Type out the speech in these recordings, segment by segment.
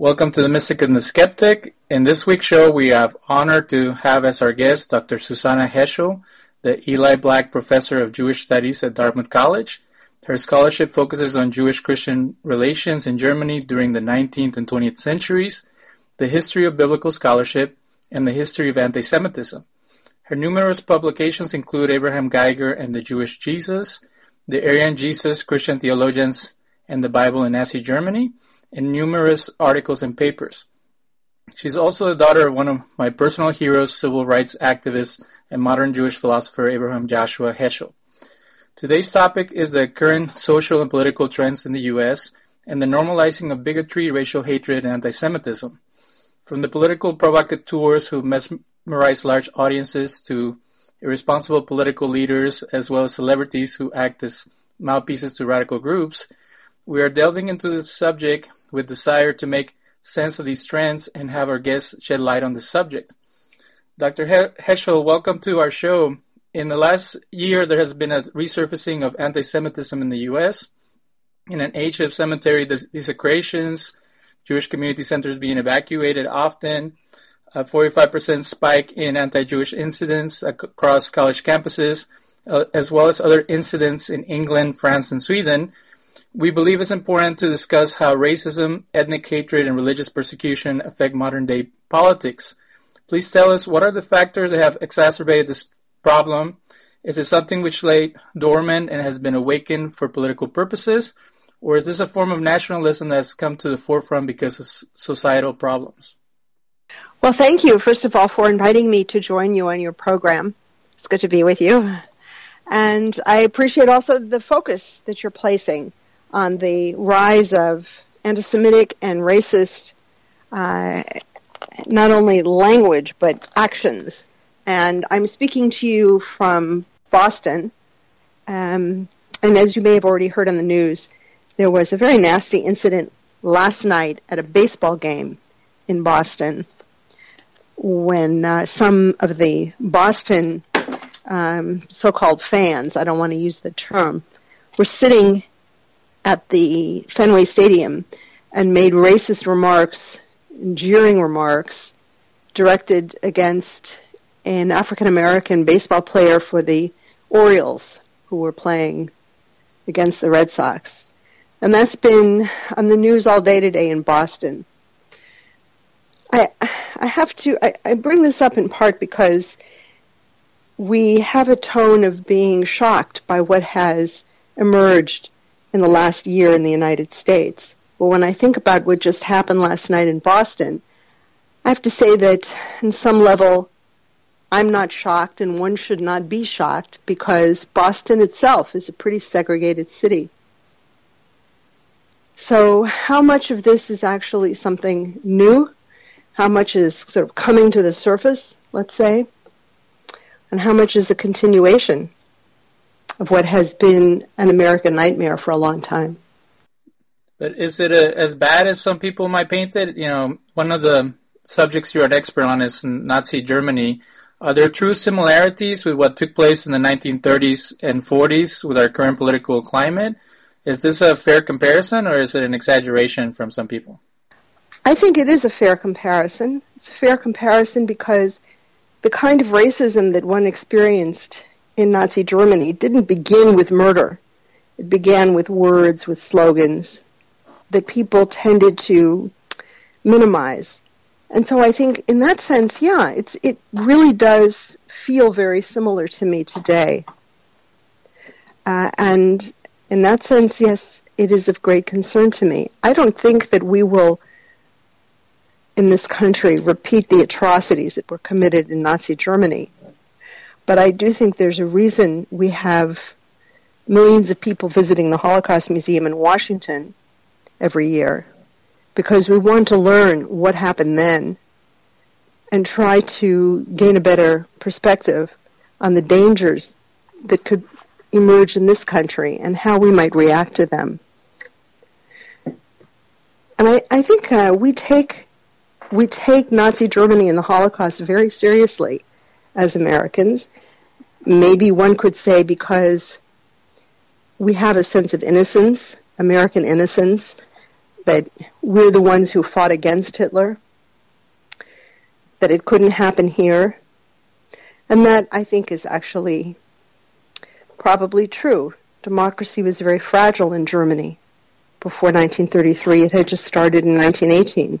Welcome to the Mystic and the Skeptic. In this week's show, we have honor to have as our guest Dr. Susannah Heschel, the Eli Black Professor of Jewish Studies at Dartmouth College. Her scholarship focuses on Jewish-Christian relations in Germany during the 19th and 20th centuries, the history of biblical scholarship, and the history of anti-Semitism. Her numerous publications include Abraham Geiger and the Jewish Jesus, The Aryan Jesus, Christian Theologians, and the Bible in Nazi Germany, in numerous articles and papers. She's also the daughter of one of my personal heroes, civil rights activist, and modern Jewish philosopher Abraham Joshua Heschel. Today's topic is the current social and political trends in the U.S. and the normalizing of bigotry, racial hatred, and anti Semitism. From the political provocateurs who mesmerize large audiences to irresponsible political leaders as well as celebrities who act as mouthpieces to radical groups, we are delving into this subject with desire to make sense of these trends and have our guests shed light on the subject. Dr. Heschel, welcome to our show. In the last year, there has been a resurfacing of anti Semitism in the U.S. In an age of cemetery desecrations, Jewish community centers being evacuated often, a 45% spike in anti Jewish incidents across college campuses, uh, as well as other incidents in England, France, and Sweden we believe it's important to discuss how racism, ethnic hatred, and religious persecution affect modern day politics. Please tell us what are the factors that have exacerbated this problem? Is it something which lay dormant and has been awakened for political purposes? Or is this a form of nationalism that has come to the forefront because of societal problems? Well, thank you, first of all, for inviting me to join you on your program. It's good to be with you. And I appreciate also the focus that you're placing on the rise of anti Semitic and racist, uh, not only language, but actions. And I'm speaking to you from Boston. Um, and as you may have already heard on the news, there was a very nasty incident last night at a baseball game in Boston when uh, some of the Boston um, so called fans, I don't want to use the term, were sitting at the Fenway Stadium and made racist remarks, jeering remarks, directed against an African American baseball player for the Orioles who were playing against the Red Sox. And that's been on the news all day today in Boston. I, I have to, I, I bring this up in part because we have a tone of being shocked by what has emerged in the last year in the United States. But when I think about what just happened last night in Boston, I have to say that in some level, I'm not shocked, and one should not be shocked because Boston itself is a pretty segregated city. So, how much of this is actually something new? How much is sort of coming to the surface, let's say? And how much is a continuation? Of what has been an American nightmare for a long time. But is it a, as bad as some people might paint it? You know, one of the subjects you're an expert on is Nazi Germany. Are there true similarities with what took place in the 1930s and 40s with our current political climate? Is this a fair comparison or is it an exaggeration from some people? I think it is a fair comparison. It's a fair comparison because the kind of racism that one experienced in Nazi Germany didn't begin with murder. It began with words, with slogans that people tended to minimize. And so I think in that sense, yeah, it's it really does feel very similar to me today. Uh, and in that sense, yes, it is of great concern to me. I don't think that we will, in this country, repeat the atrocities that were committed in Nazi Germany. But I do think there's a reason we have millions of people visiting the Holocaust Museum in Washington every year because we want to learn what happened then and try to gain a better perspective on the dangers that could emerge in this country and how we might react to them. And I, I think uh, we take we take Nazi Germany and the Holocaust very seriously as Americans. Maybe one could say because we have a sense of innocence, American innocence, that we're the ones who fought against Hitler, that it couldn't happen here. And that, I think, is actually probably true. Democracy was very fragile in Germany before 1933. It had just started in 1918.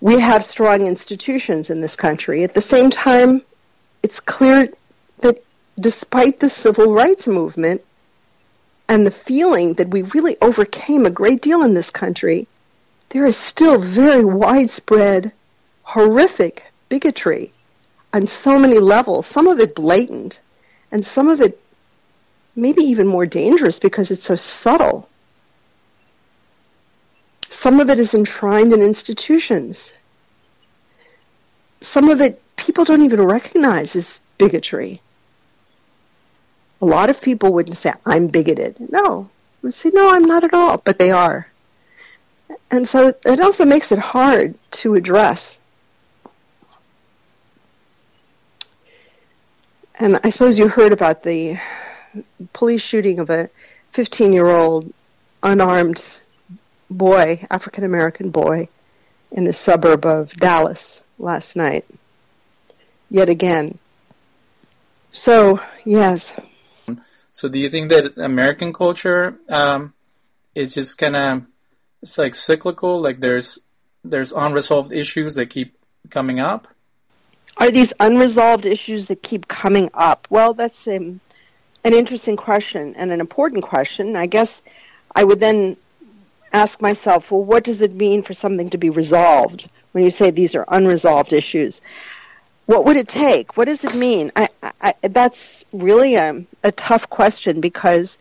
We have strong institutions in this country. At the same time, it's clear that despite the civil rights movement and the feeling that we really overcame a great deal in this country, there is still very widespread, horrific bigotry on so many levels, some of it blatant, and some of it maybe even more dangerous because it's so subtle. Some of it is enshrined in institutions. Some of it people don't even recognize as bigotry. A lot of people wouldn't say, I'm bigoted. No. Would say, no, I'm not at all, but they are. And so it also makes it hard to address. And I suppose you heard about the police shooting of a 15 year old unarmed boy, African American boy, in a suburb of Dallas last night. Yet again. So, yes. So, do you think that American culture um, is just kind of it's like cyclical? Like there's there's unresolved issues that keep coming up. Are these unresolved issues that keep coming up? Well, that's um, an interesting question and an important question. I guess I would then ask myself, well, what does it mean for something to be resolved when you say these are unresolved issues? What would it take? What does it mean? I, I, that's really a, a tough question because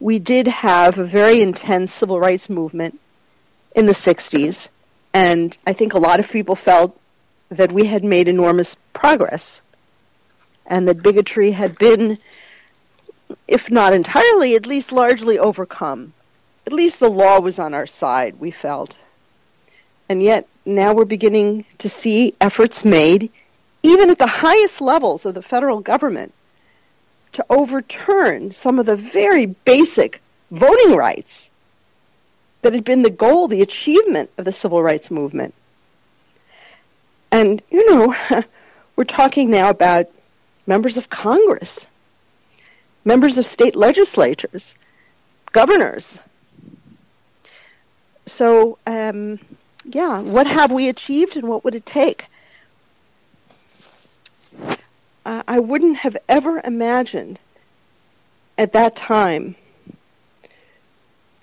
we did have a very intense civil rights movement in the 60s, and I think a lot of people felt that we had made enormous progress and that bigotry had been, if not entirely, at least largely overcome at least the law was on our side, we felt. And yet, now we're beginning to see efforts made, even at the highest levels of the federal government, to overturn some of the very basic voting rights that had been the goal, the achievement of the civil rights movement. And, you know, we're talking now about members of Congress, members of state legislatures, governors, so, um, yeah, what have we achieved and what would it take? Uh, I wouldn't have ever imagined at that time,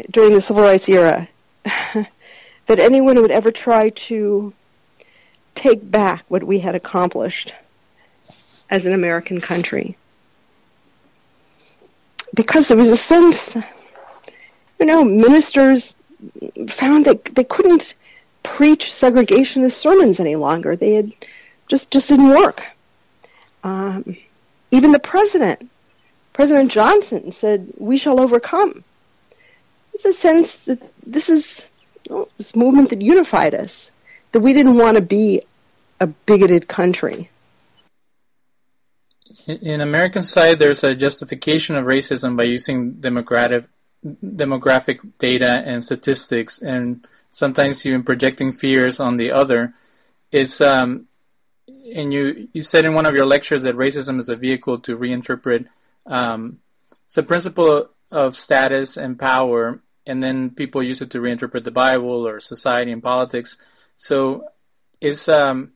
during the civil rights era, that anyone would ever try to take back what we had accomplished as an American country. Because there was a sense, you know, ministers found that they couldn't preach segregationist sermons any longer. They had just just didn't work. Um, even the president, President Johnson, said, "We shall overcome." It's a sense that this is oh, this movement that unified us. That we didn't want to be a bigoted country. In American society, there's a justification of racism by using democratic demographic data and statistics, and sometimes even projecting fears on the other. Is um, and you you said in one of your lectures that racism is a vehicle to reinterpret um, it's a principle of status and power, and then people use it to reinterpret the Bible or society and politics. So, is um,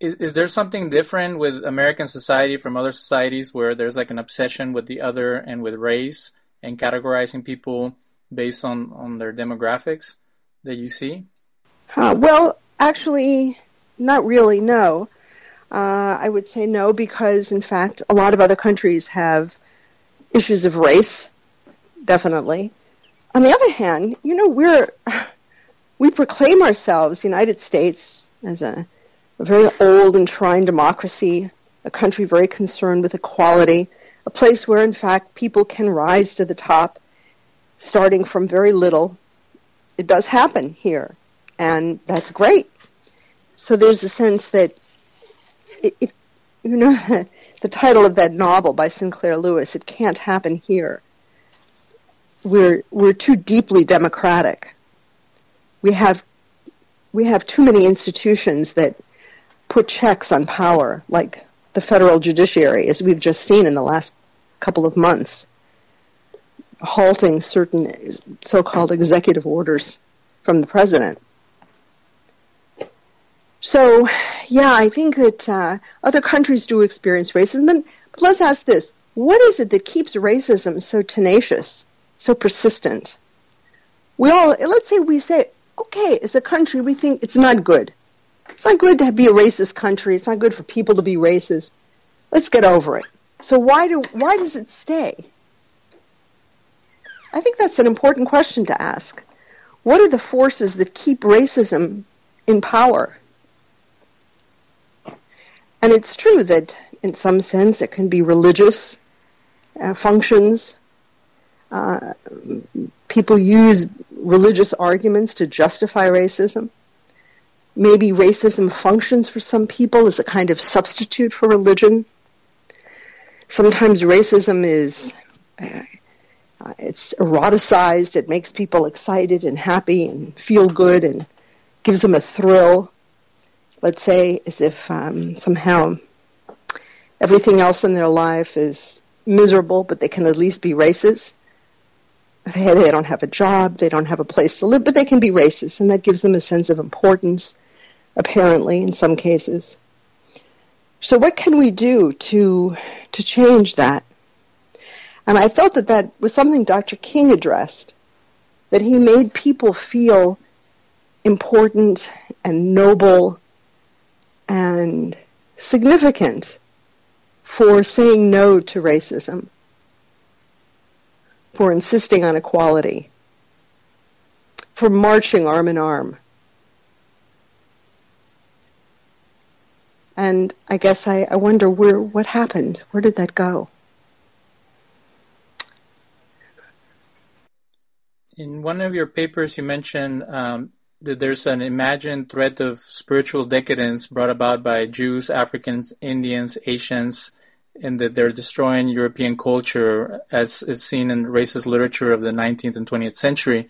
is, is there something different with American society from other societies where there's like an obsession with the other and with race? And categorizing people based on, on their demographics that you see? Uh, well, actually, not really, no. Uh, I would say no because, in fact, a lot of other countries have issues of race, definitely. On the other hand, you know, we're we proclaim ourselves, the United States, as a, a very old and enshrined democracy, a country very concerned with equality, a place where, in fact, people can rise to the top starting from very little. It does happen here, and that's great. So there's a sense that if you know the title of that novel by Sinclair Lewis, it can't happen here. we're we're too deeply democratic. We have we have too many institutions that put checks on power, like the federal judiciary, as we've just seen in the last couple of months, halting certain so-called executive orders from the president. So, yeah, I think that uh, other countries do experience racism. But let's ask this what is it that keeps racism so tenacious, so persistent? We all, let's say we say, okay, as a country, we think it's not good. It's not good to be a racist country. It's not good for people to be racist. Let's get over it. So why do why does it stay? I think that's an important question to ask. What are the forces that keep racism in power? And it's true that in some sense it can be religious uh, functions. Uh, people use religious arguments to justify racism. Maybe racism functions for some people as a kind of substitute for religion. Sometimes racism is uh, it's eroticized. It makes people excited and happy and feel good and gives them a thrill. Let's say as if um, somehow everything else in their life is miserable, but they can at least be racist. They, they don't have a job, they don't have a place to live, but they can be racist, and that gives them a sense of importance, apparently, in some cases. So, what can we do to to change that? And I felt that that was something Dr. King addressed, that he made people feel important and noble and significant for saying no to racism, for insisting on equality, for marching arm in arm. And I guess I, I wonder where what happened. Where did that go? In one of your papers, you mentioned um, that there's an imagined threat of spiritual decadence brought about by Jews, Africans, Indians, Asians, and that they're destroying European culture as it's seen in racist literature of the 19th and 20th century.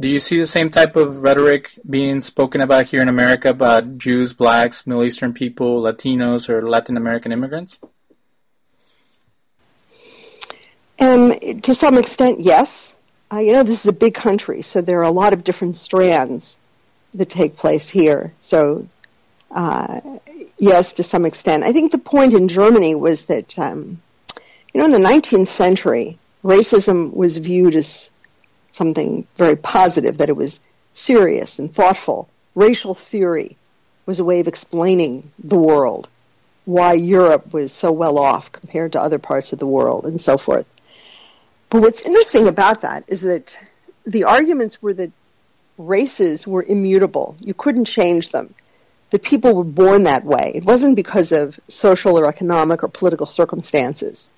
Do you see the same type of rhetoric being spoken about here in America about Jews, blacks, Middle Eastern people, Latinos, or Latin American immigrants? Um, to some extent, yes. Uh, you know, this is a big country, so there are a lot of different strands that take place here. So, uh, yes, to some extent. I think the point in Germany was that, um, you know, in the 19th century, racism was viewed as something very positive, that it was serious and thoughtful. Racial theory was a way of explaining the world, why Europe was so well off compared to other parts of the world, and so forth. But what's interesting about that is that the arguments were that races were immutable. You couldn't change them. That people were born that way. It wasn't because of social or economic or political circumstances.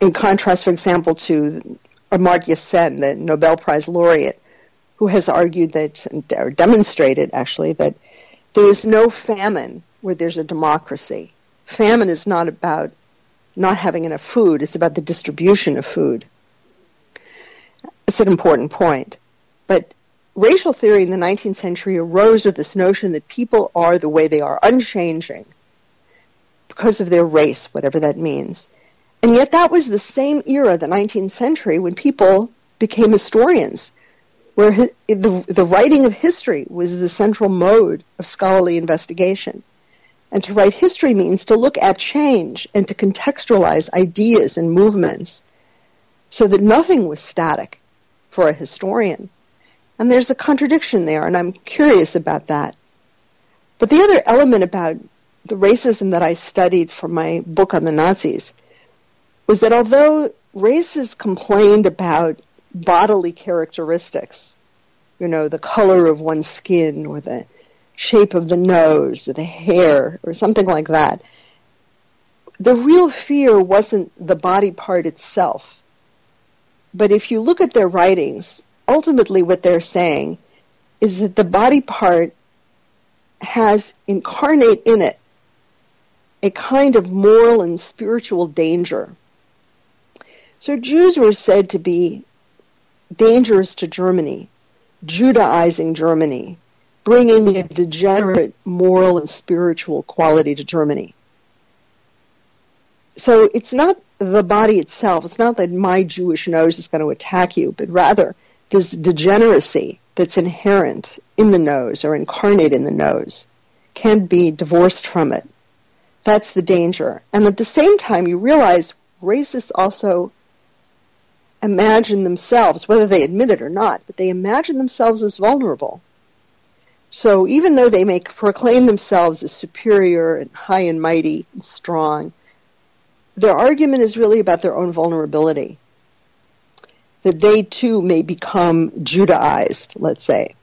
In contrast, for example, to Amartya Sen, the Nobel Prize laureate, who has argued that, or demonstrated actually, that there is no famine where there's a democracy. Famine is not about not having enough food, it's about the distribution of food. It's an important point. But racial theory in the 19th century arose with this notion that people are the way they are, unchanging, because of their race, whatever that means. And yet, that was the same era, the 19th century, when people became historians, where the, the writing of history was the central mode of scholarly investigation. And to write history means to look at change and to contextualize ideas and movements so that nothing was static for a historian. And there's a contradiction there, and I'm curious about that. But the other element about the racism that I studied for my book on the Nazis was that although races complained about bodily characteristics, you know, the color of one's skin or the shape of the nose or the hair or something like that, the real fear wasn't the body part itself. But if you look at their writings, ultimately what they're saying is that the body part has incarnate in it a kind of moral and spiritual danger. So Jews were said to be dangerous to Germany, Judaizing Germany, bringing a degenerate moral and spiritual quality to Germany. So it's not the body itself. It's not that my Jewish nose is going to attack you, but rather this degeneracy that's inherent in the nose or incarnate in the nose can be divorced from it. That's the danger. And at the same time, you realize racists also imagine themselves, whether they admit it or not, but they imagine themselves as vulnerable. So even though they may proclaim themselves as superior and high and mighty and strong, their argument is really about their own vulnerability. That they too may become Judaized, let's say.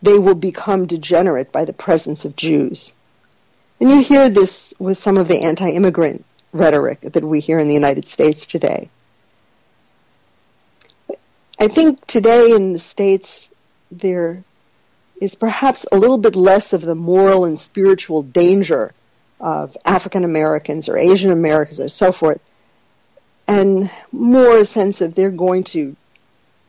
They will become degenerate by the presence of Jews. And you hear this with some of the anti immigrant rhetoric that we hear in the United States today. I think today in the States there is perhaps a little bit less of the moral and spiritual danger of African Americans or Asian Americans or so forth, and more a sense of they're going to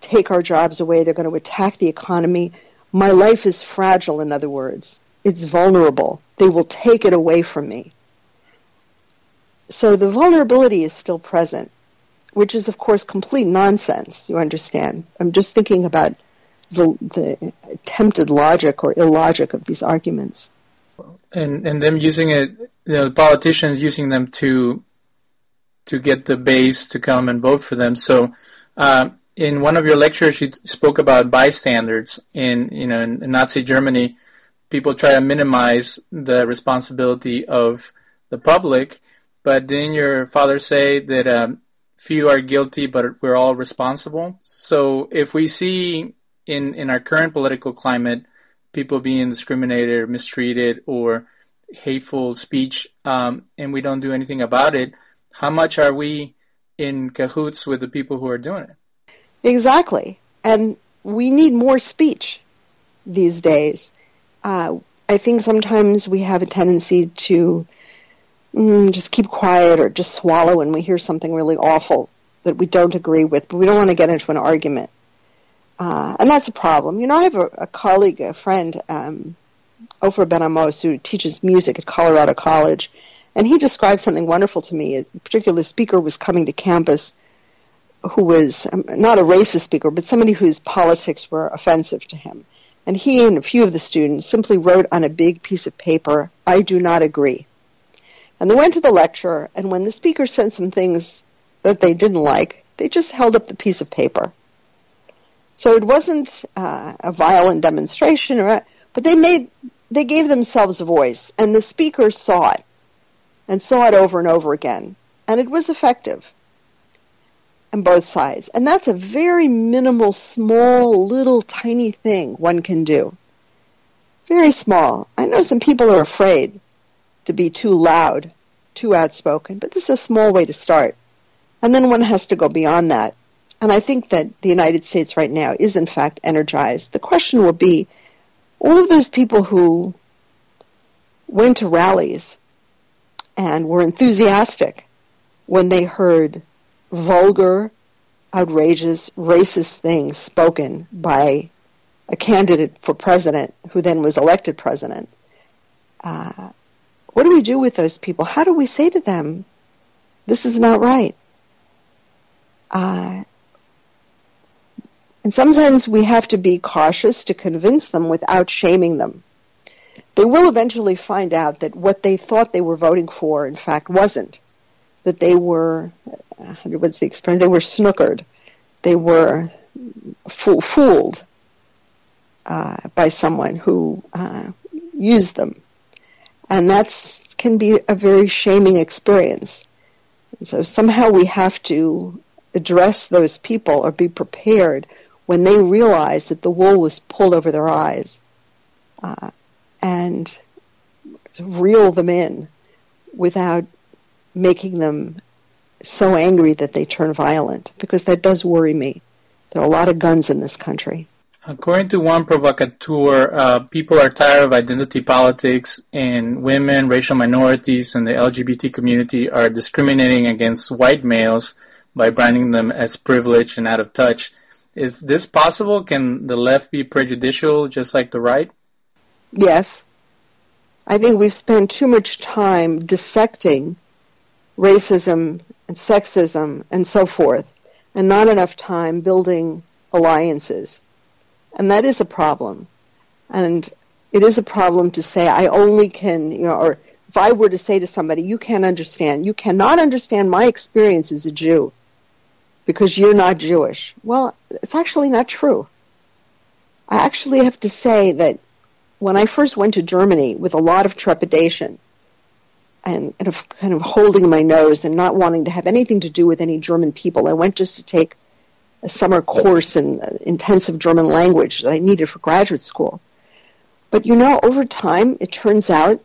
take our jobs away, they're going to attack the economy. My life is fragile, in other words. It's vulnerable. They will take it away from me. So the vulnerability is still present, which is, of course, complete nonsense, you understand. I'm just thinking about the, the attempted logic or illogic of these arguments and and them using it, you know, politicians using them to to get the base to come and vote for them. So, uh, in one of your lectures, you spoke about bystanders in you know in, Nazi Germany. People try to minimize the responsibility of the public, but didn't your father say that um, few are guilty, but we're all responsible? So, if we see in in our current political climate people being discriminated or mistreated or hateful speech, um, and we don't do anything about it, how much are we in cahoots with the people who are doing it? Exactly. And we need more speech these days. Uh, I think sometimes we have a tendency to mm, just keep quiet or just swallow when we hear something really awful that we don't agree with, but we don't want to get into an argument. Uh, and that's a problem. You know, I have a, a colleague, a friend, um, Ofer Ben-Amots, who teaches music at Colorado College, and he described something wonderful to me. A particular speaker was coming to campus who was um, not a racist speaker, but somebody whose politics were offensive to him. And he and a few of the students simply wrote on a big piece of paper, I do not agree. And they went to the lecture, and when the speaker said some things that they didn't like, they just held up the piece of paper so it wasn't uh, a violent demonstration, or, but they made they gave themselves a voice, and the speakers saw it, and saw it over and over again, and it was effective on both sides. And that's a very minimal, small, little, tiny thing one can do. Very small. I know some people are afraid to be too loud, too outspoken, but this is a small way to start. And then one has to go beyond that and I think that the United States right now is, in fact, energized. The question will be all of those people who went to rallies and were enthusiastic when they heard vulgar, outrageous, racist things spoken by a candidate for president who then was elected president. Uh, what do we do with those people? How do we say to them, this is not right? Uh, in some sense, we have to be cautious to convince them without shaming them. They will eventually find out that what they thought they were voting for, in fact, wasn't. That they were, uh, what's the expression? They were snookered. They were fo- fooled uh, by someone who uh, used them. And that can be a very shaming experience. And so somehow we have to address those people or be prepared when they realize that the wool was pulled over their eyes uh, and reel them in without making them so angry that they turn violent, because that does worry me. There are a lot of guns in this country. According to one provocateur, uh, people are tired of identity politics, and women, racial minorities, and the LGBT community are discriminating against white males by branding them as privileged and out of touch. Is this possible? Can the left be prejudicial just like the right? Yes. I think we've spent too much time dissecting racism and sexism and so forth, and not enough time building alliances. And that is a problem. And it is a problem to say, I only can, you know, or if I were to say to somebody, you can't understand, you cannot understand my experience as a Jew because you're not Jewish. Well, it's actually not true. I actually have to say that when I first went to Germany with a lot of trepidation and, of kind of holding my nose and not wanting to have anything to do with any German people, I went just to take a summer course in uh, intensive German language that I needed for graduate school. But you know, over time, it turns out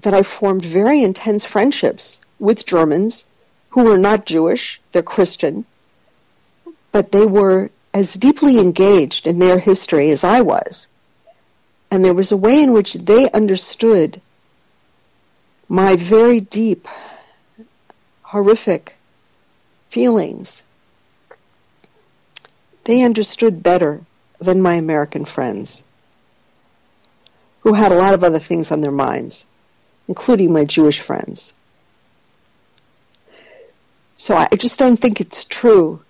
that I formed very intense friendships with Germans who were not Jewish, they're Christian, but they were as deeply engaged in their history as I was. And there was a way in which they understood my very deep, horrific feelings. They understood better than my American friends, who had a lot of other things on their minds, including my Jewish friends. So I just don't think it's true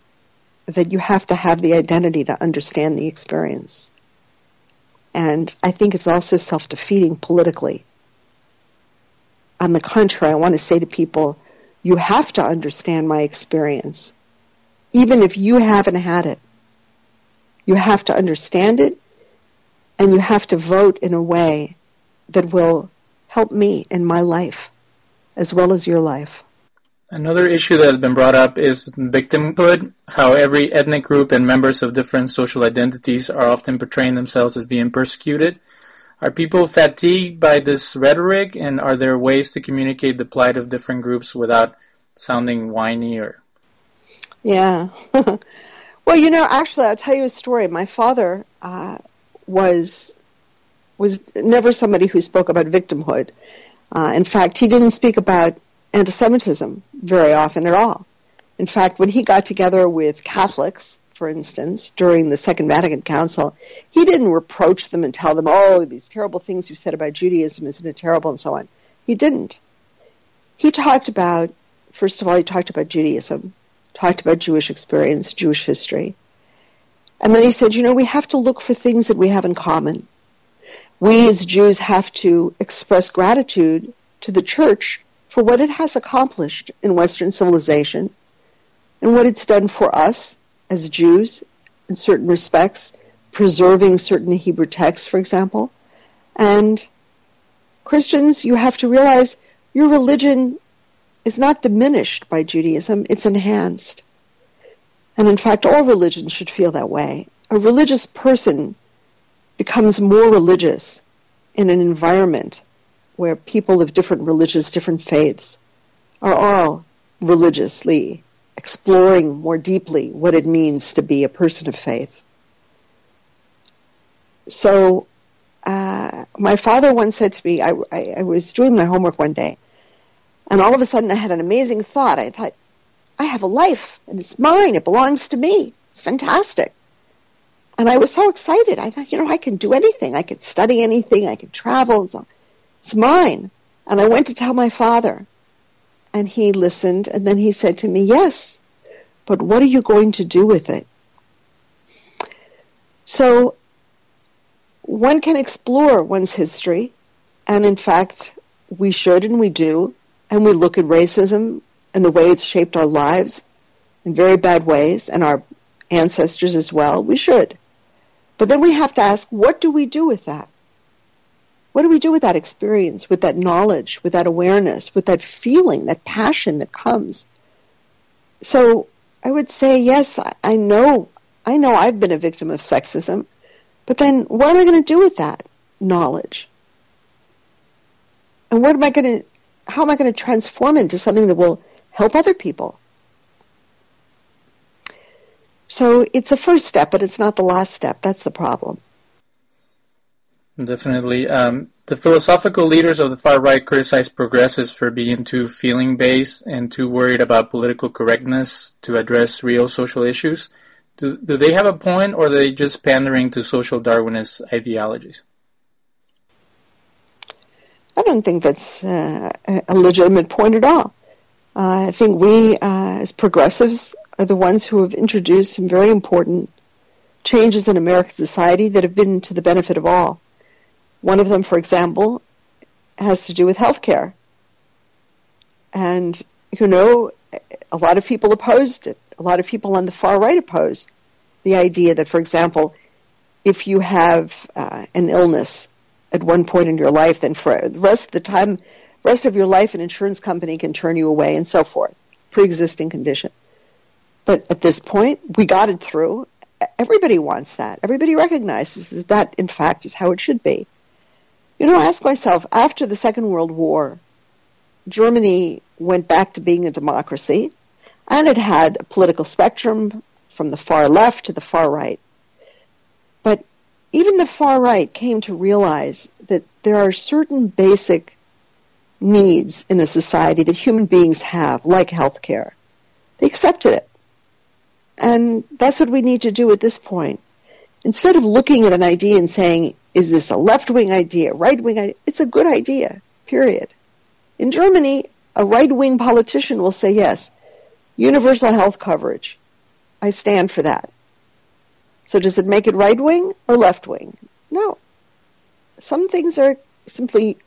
that you have to have the identity to understand the experience. And I think it's also self defeating politically. On the contrary, I want to say to people, you have to understand my experience, even if you haven't had it. You have to understand it, and you have to vote in a way that will help me in my life, as well as your life. Another issue that has been brought up is victimhood, how every ethnic group and members of different social identities are often portraying themselves as being persecuted. Are people fatigued by this rhetoric, and are there ways to communicate the plight of different groups without sounding whiny or? Yeah. well, you know, actually, I'll tell you a story. My father uh, was was never somebody who spoke about victimhood. Uh, in fact, he didn't speak about anti-Semitism very often at all. In fact, when he got together with Catholics, for instance, during the Second Vatican Council, he didn't reproach them and tell them, oh, these terrible things you said about Judaism, isn't it terrible, and so on. He didn't. He talked about, first of all, he talked about Judaism, talked about Jewish experience, Jewish history. And then he said, you know, we have to look for things that we have in common. We as Jews have to express gratitude to the church for what it has accomplished in Western civilization and what it's done for us as Jews in certain respects, preserving certain Hebrew texts, for example. And Christians, you have to realize your religion is not diminished by Judaism, it's enhanced. And in fact, all religions should feel that way. A religious person becomes more religious in an environment where people of different religions, different faiths are all religiously exploring more deeply what it means to be a person of faith. So, uh, my father once said to me, I, I, I was doing my homework one day, and all of a sudden I had an amazing thought. I thought, I have a life, and it's mine. It belongs to me. It's fantastic. And I was so excited. I thought, you know, I can do anything. I could study anything. I could travel and so. It's mine. And I went to tell my father. And he listened, and then he said to me, Yes, but what are you going to do with it? So one can explore one's history, and in fact, we should and we do, and we look at racism and the way it's shaped our lives in very bad ways, and our ancestors as well. We should. But then we have to ask, what do we do with that? What do we do with that experience, with that knowledge, with that awareness, with that feeling, that passion that comes? So I would say, yes, I know, I know I've been a victim of sexism, but then what am I going to do with that knowledge? And what am I going to, how am I going to transform into something that will help other people? So it's a first step, but it's not the last step. That's the problem. Definitely. Um, the philosophical leaders of the far right criticize progressives for being too feeling based and too worried about political correctness to address real social issues. Do, do they have a point, or are they just pandering to social Darwinist ideologies? I don't think that's uh, a legitimate point at all. Uh, I think we, uh, as progressives, are the ones who have introduced some very important changes in American society that have been to the benefit of all. One of them, for example, has to do with health care. And, you know, a lot of people opposed it. A lot of people on the far right opposed the idea that, for example, if you have uh, an illness at one point in your life, then for the rest of the time, rest of your life, an insurance company can turn you away and so forth. Pre-existing condition. But at this point, we got it through. Everybody wants that. Everybody recognizes that that, in fact, is how it should be. You know, I ask myself, after the Second World War, Germany went back to being a democracy, and it had a political spectrum from the far left to the far right. Even the far right came to realize that there are certain basic needs in a society that human beings have, like health care. They accepted it. And that's what we need to do at this point. Instead of looking at an idea and saying, is this a left wing idea, right wing idea? It's a good idea, period. In Germany, a right wing politician will say, yes, universal health coverage. I stand for that. So does it make it right wing or left wing? No. Some things are simply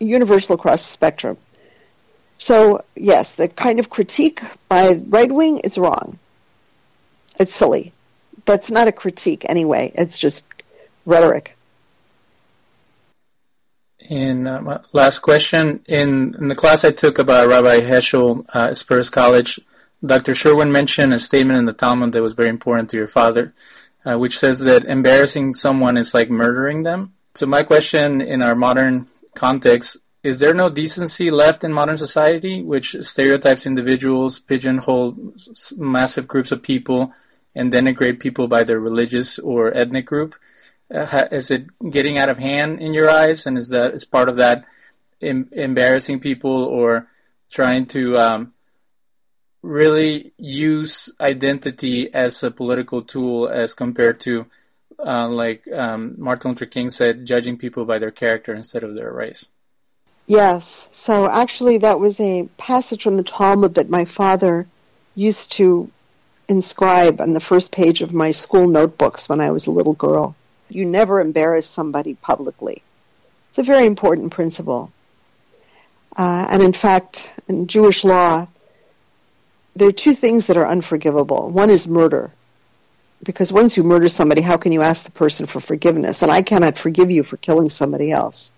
universal across the spectrum. So, yes, the kind of critique by right wing is wrong. It's silly. That's not a critique anyway. It's just rhetoric. In uh, my last question, in, in the class I took about Rabbi Heschel uh, at Spertus College, Dr. Sherwin mentioned a statement in the Talmud that was very important to your father, uh, which says that embarrassing someone is like murdering them. So my question in our modern context, is there no decency left in modern society which stereotypes individuals, pigeonhole massive groups of people, and denigrate people by their religious or ethnic group? Uh, is it getting out of hand in your eyes, and is that is part of that em- embarrassing people or trying to um, really use identity as a political tool as compared to, uh, like um, Martin Luther King said, judging people by their character instead of their race. Yes. So actually, that was a passage from the Talmud that my father used to inscribe on the first page of my school notebooks when I was a little girl. You never embarrass somebody publicly. It's a very important principle. Uh, and in fact, in Jewish law, there are two things that are unforgivable. One is murder. Because once you murder somebody, how can you ask the person for forgiveness? And I cannot forgive you for killing somebody else.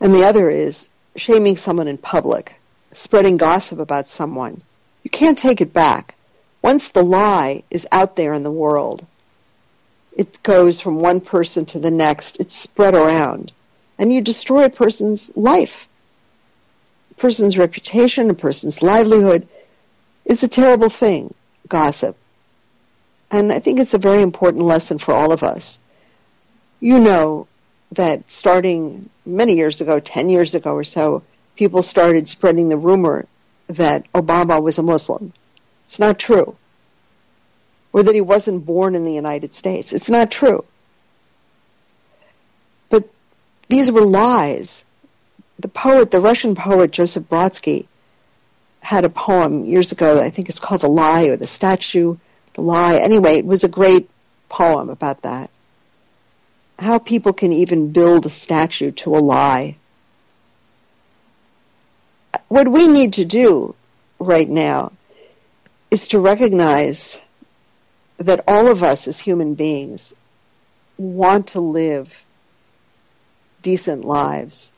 And the other is shaming someone in public, spreading gossip about someone. You can't take it back. Once the lie is out there in the world, it goes from one person to the next. It's spread around. And you destroy a person's life, a person's reputation, a person's livelihood. It's a terrible thing, gossip. And I think it's a very important lesson for all of us. You know that starting many years ago, 10 years ago or so, people started spreading the rumor that Obama was a Muslim. It's not true. Or that he wasn't born in the United States. It's not true. But these were lies. The poet, the Russian poet Joseph Brodsky, had a poem years ago. I think it's called The Lie or The Statue, The Lie. Anyway, it was a great poem about that. How people can even build a statue to a lie. What we need to do right now is to recognize that all of us as human beings want to live decent lives.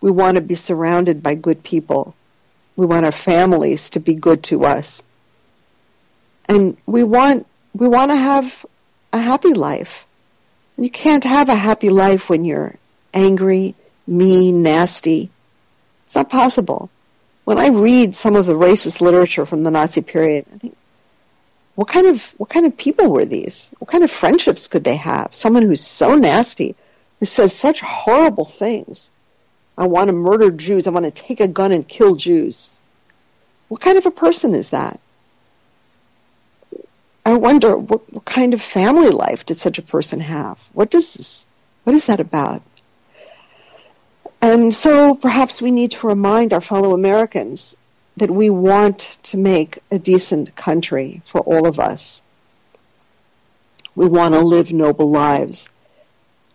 We want to be surrounded by good people. We want our families to be good to us. And we want we want to have a happy life. You can't have a happy life when you're angry, mean, nasty. It's not possible. When I read some of the racist literature from the Nazi period, I think, what kind of what kind of people were these? What kind of friendships could they have? Someone who's so nasty, who says such horrible things. I want to murder Jews. I want to take a gun and kill Jews. What kind of a person is that? I wonder what, what kind of family life did such a person have? What does this, what is that about? And so perhaps we need to remind our fellow Americans that we want to make a decent country for all of us. We want to live noble lives.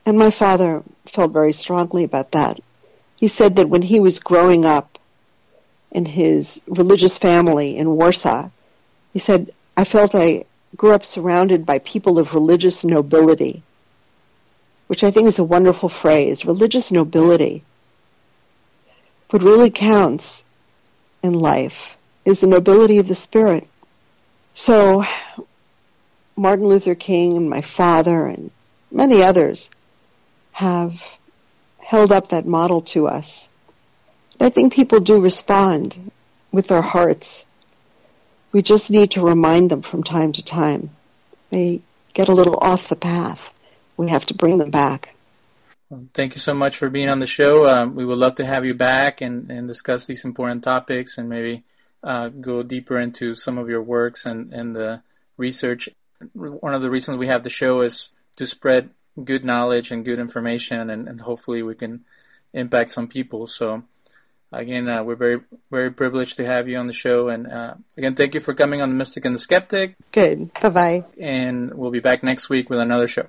And my father felt very strongly about that. He said that when he was growing up in his religious family in Warsaw, he said, I felt I grew up surrounded by people of religious nobility, which I think is a wonderful phrase, religious nobility. What really counts in life is the nobility of the spirit. So, Martin Luther King and my father and many others have held up that model to us. I think people do respond with their hearts. We just need to remind them from time to time. They get a little off the path. We have to bring them back. Thank you so much for being on the show. Um, we would love to have you back and, and discuss these important topics and maybe uh, go deeper into some of your works and, and the research. One of the reasons we have the show is to spread good knowledge and good information, and, and hopefully we can impact some people. So, again, uh, we're very, very privileged to have you on the show. And uh, again, thank you for coming on The Mystic and the Skeptic. Good. Bye bye. And we'll be back next week with another show.